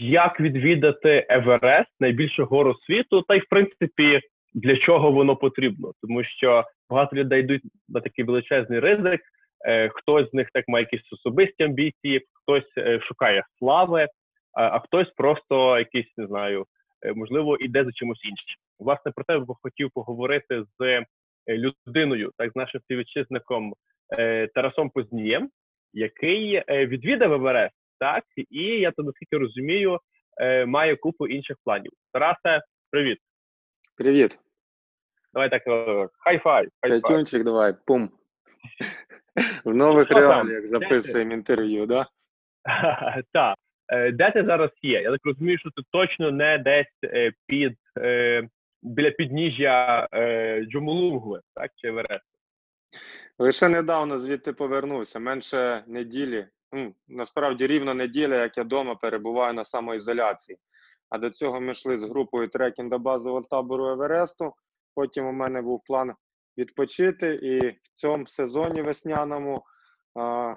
як відвідати Еверест, найбільшу гору світу, та й в принципі для чого воно потрібно, тому що багато людей йдуть на такий величезний ризик. Е, хтось з них так має якісь особисті амбіції, хтось е, шукає слави, а, хтось просто якийсь не знаю, е, можливо, іде за чимось іншим. Власне про те, би хотів поговорити з людиною, так з нашим співвітчизником Тарасом Познієм, який відвідав Еверест, так і я то наскільки розумію, е, має купу інших планів. Тарасе, привіт. Привіт. Давай так хай-фай. П'ятюнчик, давай, пум. В нових там? реаліях записуємо інтерв'ю, да? Так. Е, Де ти зараз є? Я так розумію, що ти точно не десь е, під е, біля підніжжя е, так чи Евересту? Лише недавно звідти повернувся. Менше неділі. Ну, насправді рівно неділя, як я вдома перебуваю на самоізоляції. А до цього ми йшли з групою трекінг до базового табору Евересту. Потім у мене був план відпочити, і в цьому сезоні весняному а,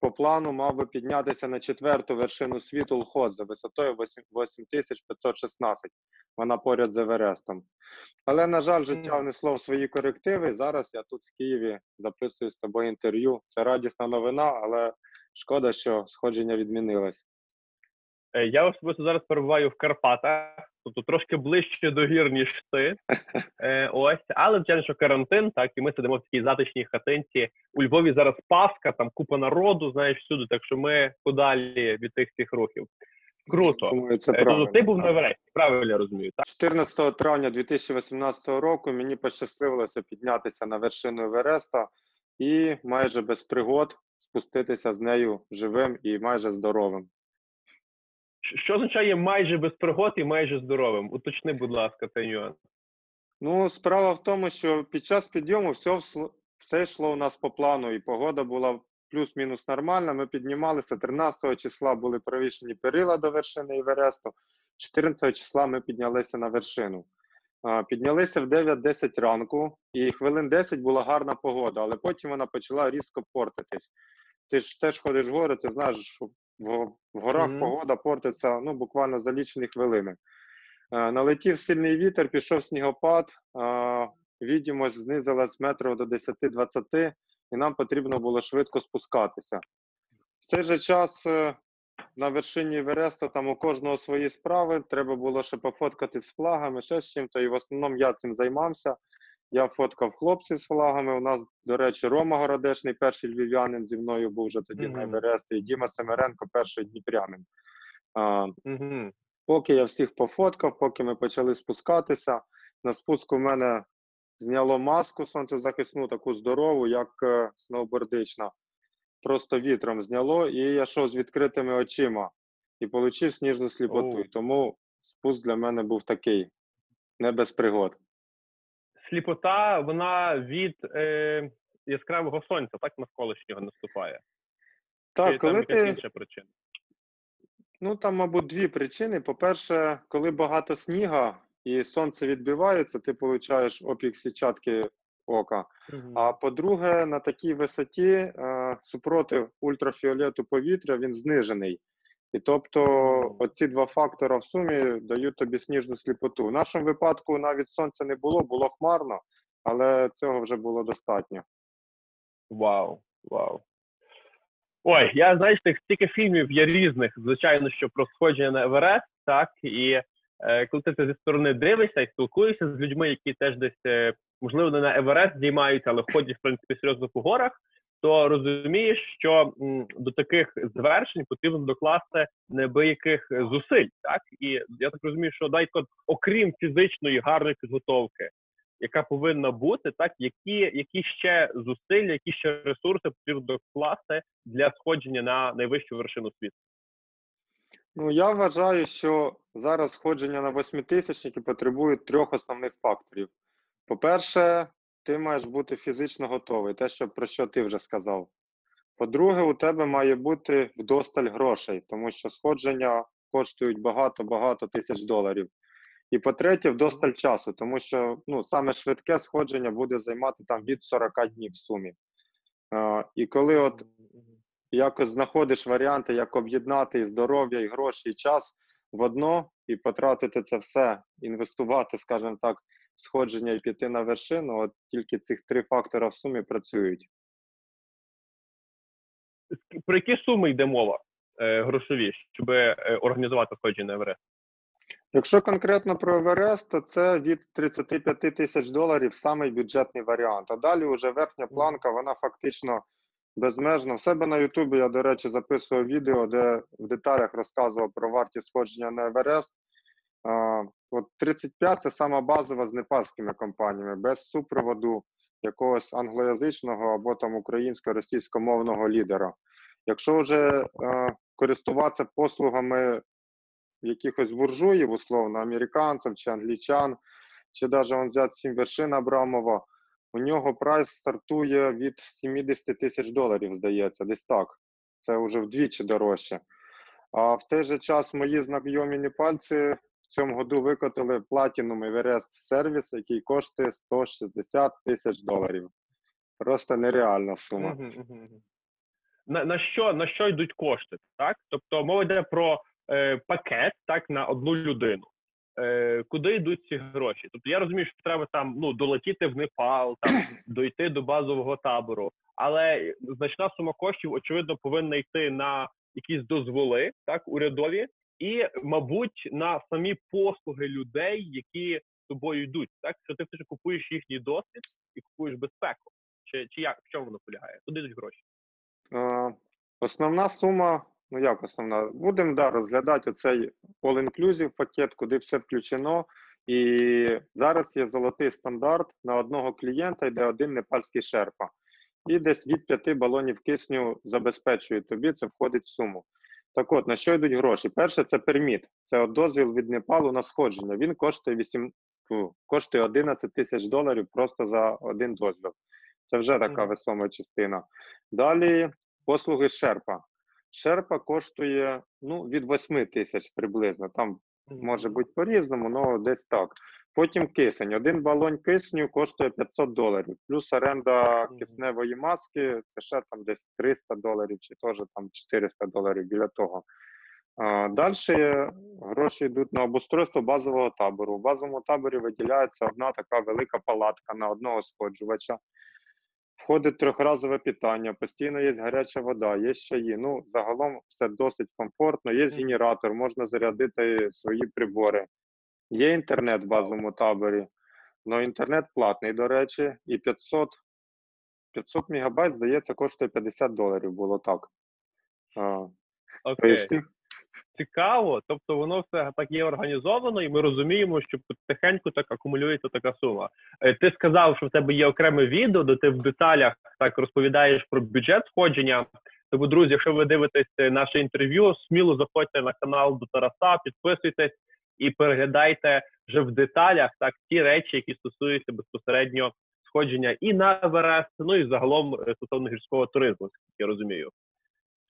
по плану мав би піднятися на четверту вершину світу Лхот за висотою 8 8516. Вона поряд з Еверестом. Але, на жаль, життя внесло в свої корективи. Зараз я тут в Києві записую з тобою інтерв'ю. Це радісна новина, але шкода, що сходження відмінилось. Е, Я особисто зараз перебуваю в Карпатах, тобто трошки ближче до гір, ніж ти. Е, ось, але звичайно, що карантин, так, і ми сидимо в такій затишній хатинці. У Львові зараз Пасха, там купа народу, знаєш, всюди, так що ми подалі від тих всіх рухів. Круто. Думаю, це Е, Тобто ти був на Евересті, правильно я розумію, так? 14 травня 2018 року мені пощасливилося піднятися на вершину Евереста і майже без пригод спуститися з нею живим і майже здоровим. Що означає майже без пригод і майже здоровим? Уточни, будь ласка, цей нюанс. Ну, справа в тому, що під час підйому все, все йшло у нас по плану, і погода була плюс-мінус нормальна. Ми піднімалися 13 числа були провішені перила до вершини Евересту. 14 числа ми піднялися на вершину. Піднялися в 9-10 ранку, і хвилин 10 була гарна погода, але потім вона почала різко портитись. Ти ж теж ходиш в гори, ти знаєш, що в, в горах Мгм. погода портиться ну, буквально за лічені хвилини. Е, Налетів сильний вітер, пішов снігопад, е, відомость знизилась метрів до 10-20, і нам потрібно було швидко спускатися. В цей же час е, на вершині Евереста там у кожного свої справи. Треба було ще пофоткатись з флагами, ще з чим-то. І в основному я цим займався. Я фоткав хлопців з флагами. У нас, до речі, Рома Городечний, перший львів'янин зі мною був вже тоді на Евересті, і Діма Семеренко, перший дніпрянин. А, Угу. Поки я всіх пофоткав, поки ми почали спускатися. На спуску в мене зняло маску сонцезахисну, таку здорову, як е, сноубордична. Просто вітром зняло, і я йшов з відкритими очима і отримав сніжну сліпоту. І тому спуск для мене був такий, не без пригод. Сліпота, вона від е, яскравого сонця, так навколишнього наступає. Так, Чи коли там якась ти інша причина? Ну, там, мабуть, дві причини. По-перше, коли багато сніга і сонце відбивається, ти получаєш опік сітчатки ока. Мгм. А по-друге, на такій висоті е, супротив ультрафіолету повітря він знижений. І тобто оці два фактори в сумі дають тобі сніжну сліпоту. В нашому випадку навіть сонця не було, було хмарно, але цього вже було достатньо. Вау, вау. Ой, я знаєш, тих стільки фільмів є різних, звичайно, що про сходження на Еверест, так, і е, коли ти зі сторони дивишся і спілкуєшся з людьми, які теж десь, е, можливо, не на Еверест здіймаються, але ходять, в принципі, серйозно по горах, то розумієш, що до таких звершень потрібно докласти неабияких е, зусиль, так? І я так розумію, що от, окрім фізичної гарної підготовки, яка повинна бути, так які, які ще зусилля, які ще ресурси потрібно докласти для сходження на найвищу вершину світу. Ну, я вважаю, що зараз сходження на восьмитисячники потребують трьох основних факторів. По-перше, ти маєш бути фізично готовий, те, що, про що ти вже сказав. По-друге, у тебе має бути вдосталь грошей, тому що сходження коштують багато-багато тисяч доларів. І по-третє, вдосталь часу, тому що ну, саме швидке сходження буде займати там від 40 днів в сумі. Е, і коли от якось знаходиш варіанти, як об'єднати і здоров'я, і гроші, і час в одно, і потратити це все, інвестувати, скажімо так, сходження і піти на вершину. От тільки цих три фактора в сумі працюють. Про які суми йде мова е, грошові, щоб е, організувати сходження на Еверест? Якщо конкретно про Еверест, то це від 35 тисяч доларів самий бюджетний варіант. А далі вже верхня планка, вона фактично безмежна. В себе на Ютубі я, до речі, записував відео, де в деталях розказував про вартість сходження на Еверест. От 35 це сама базова з непальськими компаніями, без супроводу якогось англоязичного або там українсько-російськомовного лідера. Якщо вже е, користуватися послугами якихось буржуїв, условно, американців чи англічан, чи навіть взяти сім вершин Абрамова, у нього прайс стартує від 70 тисяч доларів, здається, десь так. Це вже вдвічі дорожче. А в той же час мої знайомі непальці в цьому году викотили Platinum Everest сервіс, який коштує 160 тисяч доларів. Просто нереальна сума. На, на, що, на що йдуть кошти? Так? Тобто мова йде про е, пакет так, на одну людину. Е, куди йдуть ці гроші? Тобто я розумію, що треба там ну, долетіти в Непал, там, дойти до базового табору, але значна сума коштів, очевидно, повинна йти на якісь дозволи, так, урядові, і, мабуть, на самі послуги людей, які з тобою йдуть. Так, що ти все купуєш їхній досвід і купуєш безпеку. Чи, чи як в чому воно полягає? Куди йдуть гроші? Основна сума, ну як основна, будемо да, розглядати оцей all-inclusive пакет, куди все включено. І зараз є золотий стандарт на одного клієнта йде один непальський шерпа. І десь від 5 балонів кисню забезпечує тобі, це входить в суму. Так от, на що йдуть гроші? Перше, це перміт. Це от дозвіл від Непалу на сходження. Він коштує 8, коштує 11 тисяч доларів просто за один дозвіл. Це вже така весома частина. Далі послуги Шерпа. Шерпа коштує ну, від 8 тисяч приблизно. Там може бути по-різному, але десь так. Потім кисень. Один балон кисню коштує 500 доларів. Плюс оренда кисневої маски це ще там десь 300 доларів, чи теж там 400 доларів біля того. Далі гроші йдуть на обустройство базового табору. У базовому таборі виділяється одна така велика палатка на одного сходжувача. Входить трьохразове питання, постійно є гаряча вода, є чаї. Ну, загалом все досить комфортно. Є генератор, можна зарядити свої прибори. Є інтернет в базовому таборі. але інтернет платний, до речі, і 500, 500 мегабайт, здається, коштує 50 доларів, було так. Окей. ти- Цікаво, тобто воно все так є організовано, і ми розуміємо, що потихеньку так акумулюється така сума. Е, Ти сказав, що в тебе є окреме відео, де ти в деталях так розповідаєш про бюджет сходження. Тому, друзі, якщо ви дивитесь е, наше інтерв'ю, сміло заходьте на канал до Тараса, підписуйтесь і переглядайте вже в деталях так ті речі, які стосуються безпосередньо сходження і на Еверест, ну і загалом е, стосовно гірського туризму, як я розумію.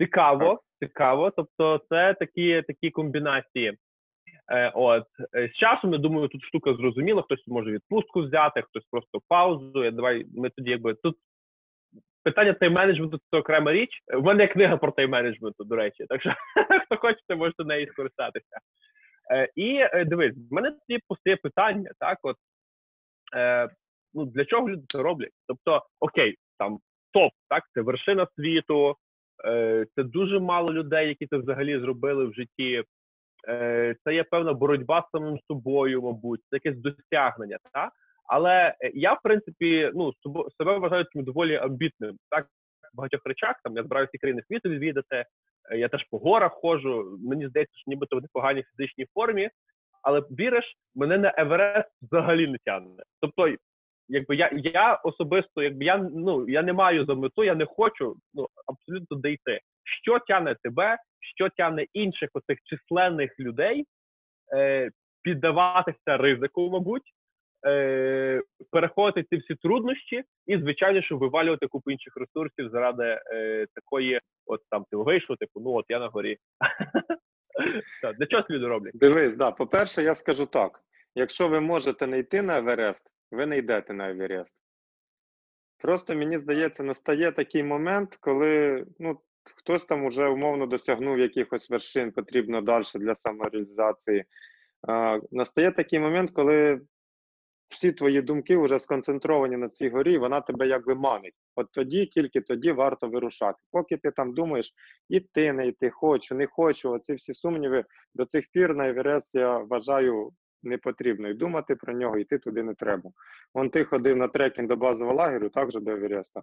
Цікаво, цікаво. Тобто, це такі такі комбінації. Е, от Е, з часом я думаю, тут штука зрозуміла. Хтось може відпустку взяти, хтось просто паузу. Я давай ми тоді, якби тут питання тайм-менеджменту це окрема річ. В мене є книга про тайм-менеджменту, до речі. Так що хто хочете, можете нею скористатися. Е, і е, дивись, в мене тоді постає питання, так от е, ну для чого люди це роблять? Тобто, окей, там топ, так, це вершина світу. Е, Це дуже мало людей, які це взагалі зробили в житті. Е, Це є певна боротьба з самим собою, мабуть, це якесь досягнення. Та? Але е, я, в принципі, ну себе вважаю доволі амбітним. Так, багатьох речах там я збираюся країни світу відвідати. е, Я теж по горах ходжу. Мені здається, що нібито в непоганій фізичній формі. Але віриш, мене на Еверест взагалі не тягне. Тобто, якби я, я особисто, якби я ну я не маю за мету, я не хочу ну абсолютно дійти. Що тягне тебе, що тягне інших оцих численних людей, е, піддаватися ризику, мабуть, е, переходити ці всі труднощі, і звичайно, що вивалювати купу інших ресурсів заради е, такої, от там ти вийшов, типу, ну от я на горі. Для чого люди роблять? Дивись, да, по-перше, я скажу так: якщо ви можете не йти на Еверест, ви не йдете на Еверест. Просто мені здається, настає такий момент, коли ну, хтось там уже умовно досягнув якихось вершин, потрібно далі для самореалізації. Настає такий момент, коли всі твої думки вже сконцентровані на цій горі, і вона тебе якби манить. От тоді, тільки тоді варто вирушати. Поки ти там думаєш, іти, не йти, хочу, не хочу. Оці всі сумніви до цих пір на Еверест я вважаю не потрібно. І думати про нього, йти туди не треба. Вон ти ходив на трекінг до базового лагерю, також до Евереста.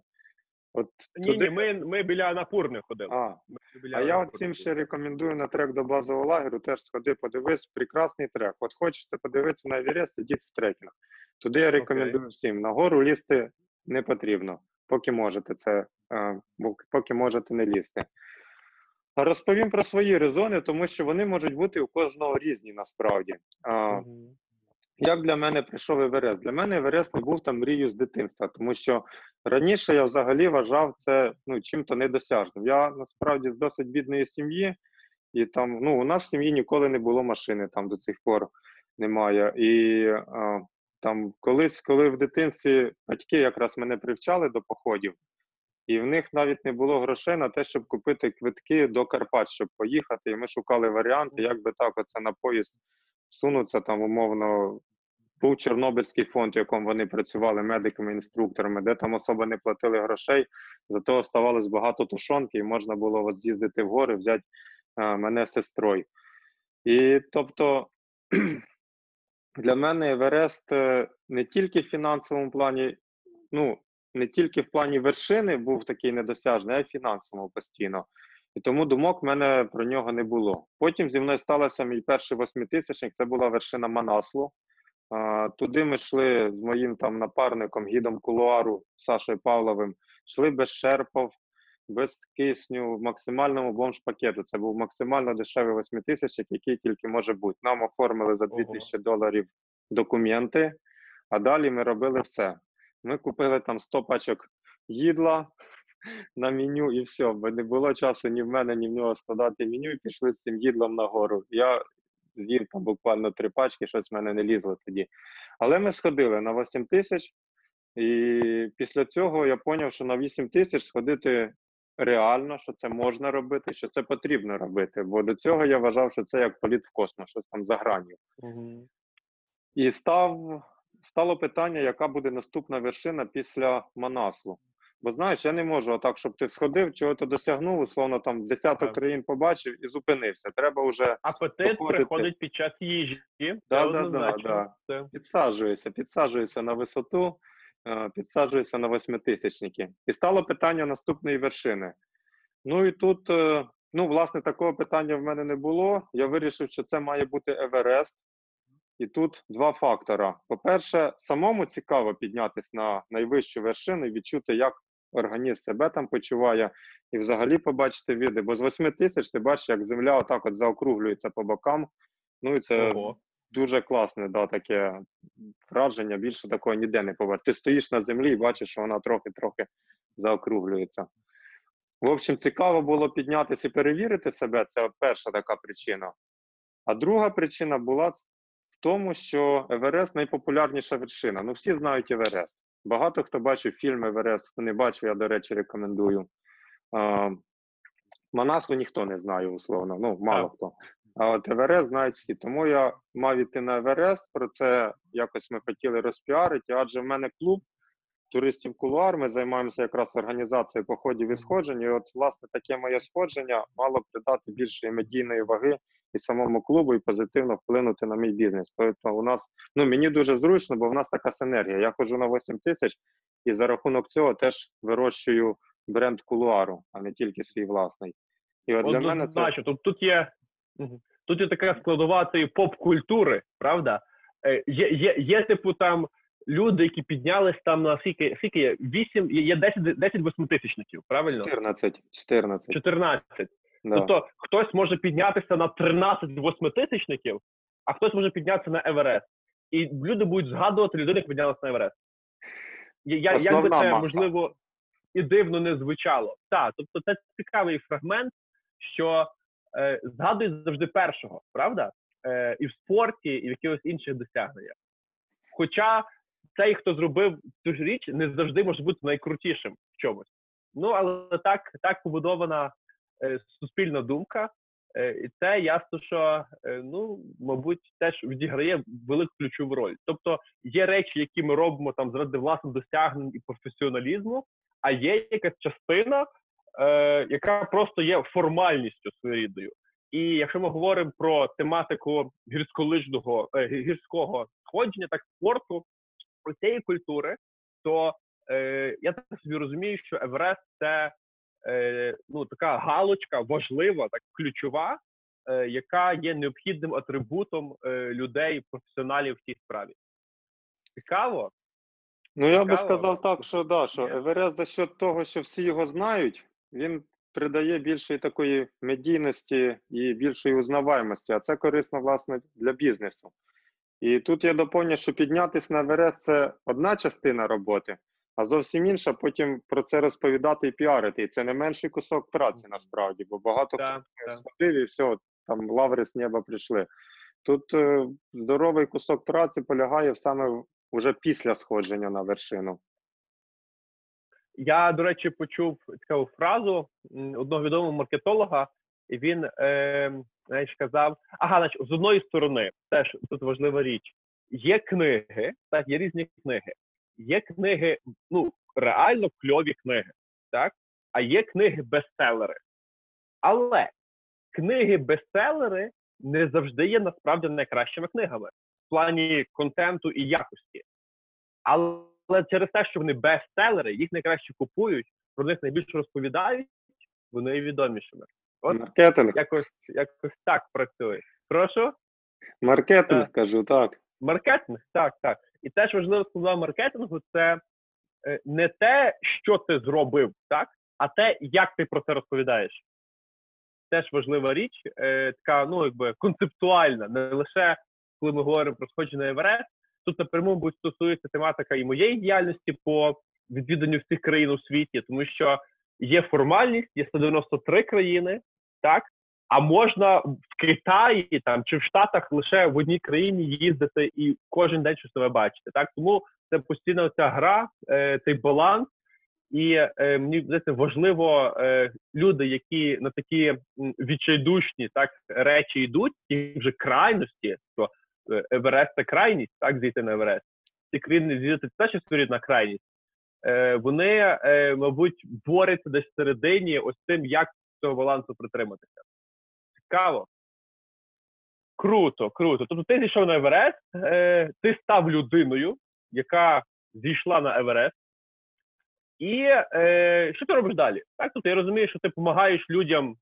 От Ні, ні, ми, ми біля Аннапурни ходили. А, Ми біля а я от всім ще рекомендую на трек до базового лагерю. Теж сходи, подивись, прекрасний трек. От хочете подивитися на Еверест, ідіть в трекінг. Туди я рекомендую всім. На гору лізти не потрібно, поки можете це, е, поки можете не лізти. Розповім про свої резони, тому що вони можуть бути у кожного різні насправді. Мгм. Як для мене прийшов Еверест? Для мене Еверест не був там мрією з дитинства, тому що раніше я взагалі вважав це ну, чим-то недосяжним. Я насправді з досить бідної сім'ї, і там ну, у нас в сім'ї ніколи не було машини, там до цих пор немає. І а, там колись, коли в дитинстві батьки якраз мене привчали до походів, і в них навіть не було грошей на те, щоб купити квитки до Карпат, щоб поїхати. І ми шукали варіанти, як би так оце на поїзд сунуться там умовно. Був Чорнобильський фонд, в якому вони працювали медиками, інструкторами, де там особо не платили грошей, зато оставалось багато тушонки, і можна було от з'їздити в гори, взяти а, мене сестрою. І тобто для мене Еверест е, не тільки в фінансовому плані, ну не тільки в плані вершини був такий недосяжний, а й фінансово постійно. І тому думок в мене про нього не було. Потім зі мною сталося мій перший восьмитисячник, це була вершина Манаслу. Туди ми йшли з моїм там напарником, гідом кулуару Сашою Павловим, йшли без шерпов, без кисню, в максимальному бомж-пакету. Це був максимально дешевий восьмитисячник, який тільки може бути. Нам оформили за Ого. 2000 доларів документи, а далі ми робили все. Ми купили там 100 пачок їдла на меню і все, бо не було часу ні в мене, ні в нього складати меню, і пішли з цим їдлом на гору. Я з'їв там буквально три пачки, щось в мене не лізло тоді. Але ми сходили на 8 тисяч, і після цього я зрозумів, що на 8 тисяч сходити реально, що це можна робити, що це потрібно робити. Бо до цього я вважав, що це як політ в космос, щось там за гранью. Мгм. І став, стало питання, яка буде наступна вершина після Манаслу. Бо знаєш, я не можу отак, щоб ти сходив, чого-то досягнув, условно там десяток країн побачив і зупинився. Треба вже Апетит Походити. приходить під час їжі. Це Да-да-да, да. Це- підсаджуєшся, підсаджуєшся на висоту, е, підсаджуєшся на восьмитисячники. І стало питання наступної вершини. Ну і тут, е, ну, власне, такого питання в мене не було. Я вирішив, що це має бути Еверест. І тут два фактора. По-перше, самому цікаво піднятися на найвищу вершину і відчути, як організм себе там почуває, і взагалі побачити віди. Бо з 8 тисяч ти бачиш, як земля отак от заокруглюється по бокам. Ну і це Ого. дуже класне, да, таке враження. Більше такого ніде не побачиш. Ти стоїш на землі і бачиш, що вона трохи-трохи заокруглюється. В общем, цікаво було піднятися і перевірити себе. Це перша така причина. А друга причина була в тому, що Еверест найпопулярніша вершина. Ну, всі знають Еверест. Багато хто бачив фільм Еверест, хто не бачив, я, до речі, рекомендую. А, Манаслу ніхто не знає, условно, ну, мало Так. хто. А от Еверест знають всі. Тому я мав іти на Еверест. Про це якось ми хотіли розпіарити, адже в мене клуб туристів кулуар. Ми займаємося якраз організацією походів і сходжень. І от, власне, таке моє сходження мало б придати більшої медійної ваги і самому клубу, і позитивно вплинути на мій бізнес. Тобто, у нас ну мені дуже зручно, бо в нас така синергія. Я ходжу на 8 тисяч і за рахунок цього теж вирощую бренд кулуару, а не тільки свій власний. І от для мене це. Тут, тут є тут є така складова цієї поп-культури, правда? Е, Є, є, є, типу, там люди, які піднялись там на скільки, скільки є? 8, є є 10, 10 восьмитисячників, правильно? 14. 14. 14. Да. Тобто хтось може піднятися на 13 восьмитисячників, а хтось може піднятися на Еверест. І люди будуть згадувати людину, яка піднялася на Еверест. Я, я, як би це, маса. можливо, і дивно не звучало. Так, тобто це цікавий фрагмент, що е, згадують завжди першого, правда? Е, і в спорті, і в якихось інших досягненнях. Хоча цей, хто зробив цю ж річ, не завжди може бути найкрутішим в чомусь. Ну, але так, так побудована е, суспільна думка. Е, І це ясно, що е, ну, мабуть, теж відіграє велику ключову роль. Тобто є речі, які ми робимо там заради власних досягнень і професіоналізму, а є якась частина, е, яка просто є формальністю своєрідною. І якщо ми говоримо про тематику гірськолижного е, гірського сходження, так спорту, про цієї культури, то е, я так собі розумію, що Еверест це е, ну, така галочка важлива, так ключова, е, яка є необхідним атрибутом е, людей, професіоналів в цій справі. Цікаво. Ну, я би сказав так, що да, що Еверест за счет того, що всі його знають, він придає більшої такої медійності і більшої узнаваємості, а це корисно, власне, для бізнесу. І тут я доповню, що піднятися на Еверест – це одна частина роботи, а зовсім інша потім про це розповідати і піарити. І це не менший кусок праці насправді, бо багато Так, хто так. сходив і все, там лаври з неба прийшли. Тут е, здоровий кусок праці полягає саме в- уже після сходження на вершину. Я, до речі, почув таку фразу одного відомого маркетолога, і він е, знаєш, казав: ага, значить, з одної сторони, теж тут важлива річ. Є книги, так, є різні книги. Є книги, ну, реально кльові книги, так? А є книги бестселери. Але книги бестселери не завжди є насправді найкращими книгами в плані контенту і якості. Але через те, що вони бестселери, їх найкраще купують, про них найбільше розповідають, вони відомішими. От Маркетинг. якось, якось так працює. Прошу? Маркетинг, Так. кажу, так. Маркетинг, так, так. І теж важлива складова маркетингу це е, не те, що ти зробив, так, а те, як ти про це розповідаєш. Теж важлива річ, е, така, ну, якби концептуальна, не лише коли ми говоримо про сходження на Еверест. Тут напряму будь стосується тематика і моєї діяльності по відвіданню всіх країн у світі, тому що є формальність, є 193 країни, так, а можна в Китаї там чи в Штатах лише в одній країні їздити і кожен день щось нове бачити. Так тому це постійно ця гра, е, цей баланс. І е, мені здається, важливо е, люди, які на такі відчайдушні так речі йдуть, і вже крайності, то е, Еверест це крайність, так зійти на Еверест. Ці країни це теж своєрідна крайність. Е, вони, е, мабуть, борються десь всередині ось тим, як цього балансу притриматися. Цікаво. Круто, круто. Тобто ти зійшов на Еверест, е, ти став людиною, яка зійшла на Еверест. І е, що ти робиш далі? Так, тобто я розумію, що ти допомагаєш людям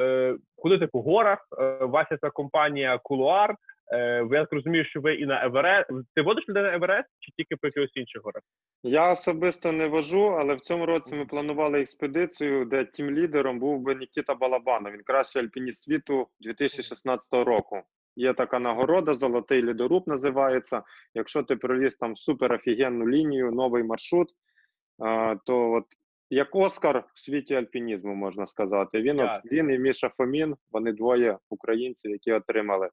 е, ходити по горах. Е, Вася це компанія Кулуар. Е, я так розумію, що ви і на Еверест. Ти водиш людей на Еверест чи тільки по якихось інших горах? Я особисто не вожу, але в цьому році ми планували експедицію, де тім лідером був би Нікіта Балабанов. Він кращий альпініст світу 2016 року. Є така нагорода, золотий лідоруб називається. Якщо ти проліз там супер офігенну лінію, новий маршрут, а, то от як Оскар в світі альпінізму можна сказати. Він от він і Міша Фомін, вони двоє українців, які отримали.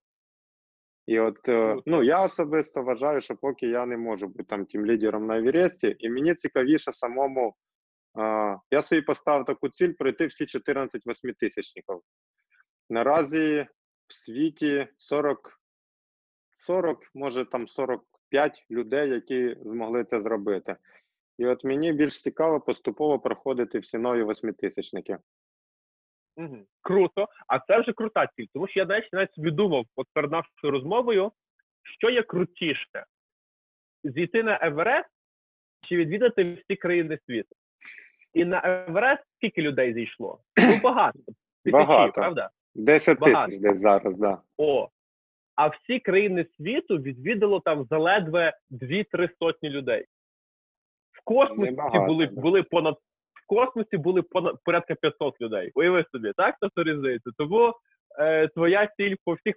І от е, ну я особисто вважаю, що поки я не можу бути там тим лідером на Евересті, і мені цікавіше самому. е, я собі поставив таку ціль пройти всі 14 восьмитисячників. Наразі в світі 40, 40, може там 45 людей, які змогли це зробити. І от мені більш цікаво поступово проходити всі нові восьмитисячники. Угу. Круто. А це вже крута ціль. Тому що я навіть навіть собі думав от перед нашою розмовою, що є крутіше: зійти на Еверест чи відвідати всі країни світу. І на Еверест скільки людей зійшло? Ну, багато. Тисячі, Багато. правда? 10 Багато. тисяч десь зараз, да. О. А всі країни світу відвідало там заледве 2-3 сотні людей. В космосі були, були понад в космосі були понад порядка 500 людей. Уяви собі, так? Тобто різниця. Тому е, твоя ціль по всіх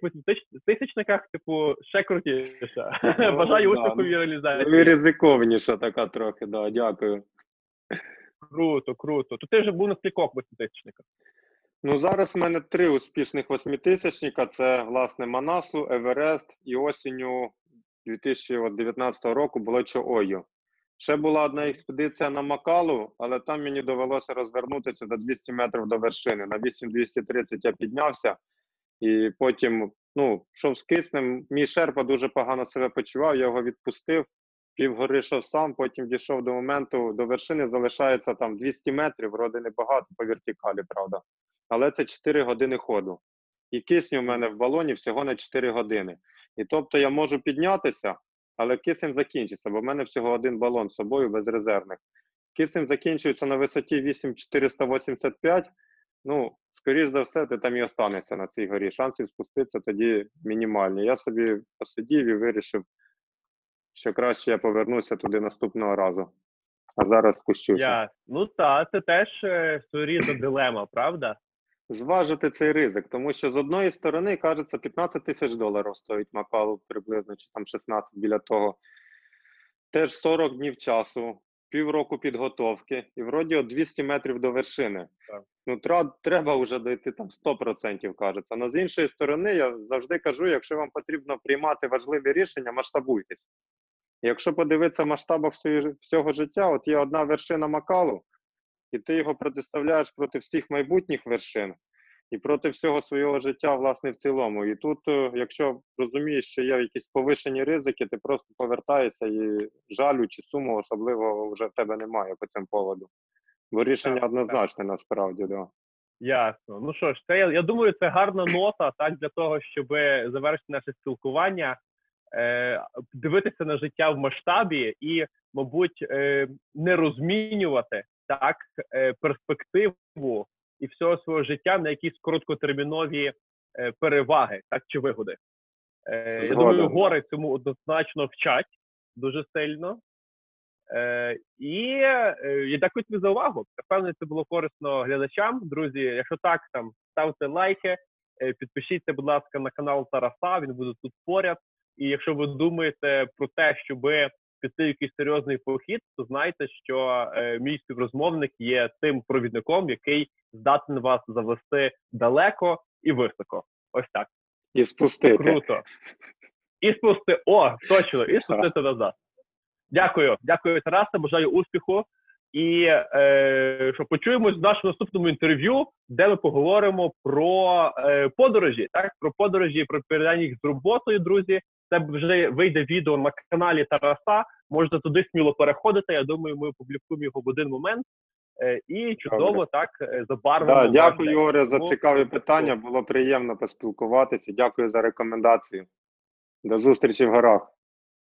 тисячниках, типу, ще крутіша. Ну, Бажаю да, успіху в ну, Ну, реалізації. ризиковніша така трохи, да, дякую. Круто, круто. То ти вже був на скількох восьмитисячниках. Ну, зараз в мене три успішних восьмитисячника: це, власне, Манаслу, Еверест і осінню 2019 року було Чоою. Ще була одна експедиція на Макалу, але там мені довелося розвернутися за 200 метрів до вершини. На 8230 я піднявся, і потім ну, йшов з киснем. Мій шерпа дуже погано себе почував, я його відпустив. Півгори йшов сам, потім дійшов до моменту, до вершини залишається там 200 метрів, вроде небагато по вертикалі, правда. Але це 4 години ходу. І кисню в мене в балоні всього на 4 години. І тобто я можу піднятися, але кисень закінчиться, бо в мене всього один балон з собою без резервних. Кисень закінчується на висоті 8485. Ну, скоріш за все, ти там і останешся на цій горі. Шансів спуститися тоді мінімальні. Я собі посидів і вирішив, що краще я повернуся туди наступного разу. А зараз спущуся. Я... Ну так, це теж е, своєрідна дилема, правда? Зважити цей ризик, тому що з одної сторони, кажеться, 15 тисяч доларів стоїть Макалу приблизно, чи там 16 біля того. Теж 40 днів часу, півроку підготовки, і вроді от 200 метрів до вершини. Так. Ну, тра- треба вже дойти там 100%, кажеться. Но з іншої сторони, я завжди кажу, якщо вам потрібно приймати важливі рішення, масштабуйтесь. Якщо подивитися в масштабах всього життя, от є одна вершина Макалу, і ти його протиставляєш проти всіх майбутніх вершин і проти всього свого життя, власне, в цілому. І тут, е, якщо розумієш, що є якісь повишені ризики, ти просто повертаєшся і жалю чи суму особливо вже в тебе немає по цьому поводу. Бо рішення однозначне насправді, да. Ясно. Ну що ж, це я, я думаю, це гарна нота так для того, щоб завершити наше спілкування, е, дивитися на життя в масштабі і, мабуть, е, не розмінювати так е, перспективу і всього свого життя на якісь короткотермінові е, переваги, так чи вигоди. Е, я думаю, гори цьому однозначно вчать дуже сильно. Е, і я дякую тобі за увагу. Напевно, це було корисно глядачам. Друзі, якщо так, там ставте лайки, е, підпишіться, будь ласка, на канал Тараса. Він буде тут поряд. І якщо ви думаєте про те, щоб піти в якийсь серйозний похід, то знайте, що е, мій співрозмовник є тим провідником, який здатен вас завести далеко і високо. Ось так. І спустити. Круто. І спусти. О, точно, і спустити назад. Дякую, дякую, Тарасе. Бажаю успіху. І е, що почуємось в нашому наступному інтерв'ю, де ми поговоримо про е, подорожі, так про подорожі, про передання їх з роботою, друзі. Це вже вийде відео на каналі Тараса. Можна туди сміло переходити. Я думаю, ми опублікуємо його в один момент. Е, і чудово так е, забарвимо. Да, дякую, Ігоре, за цікаві питання. Було приємно поспілкуватися. Дякую за рекомендацію. До зустрічі в горах.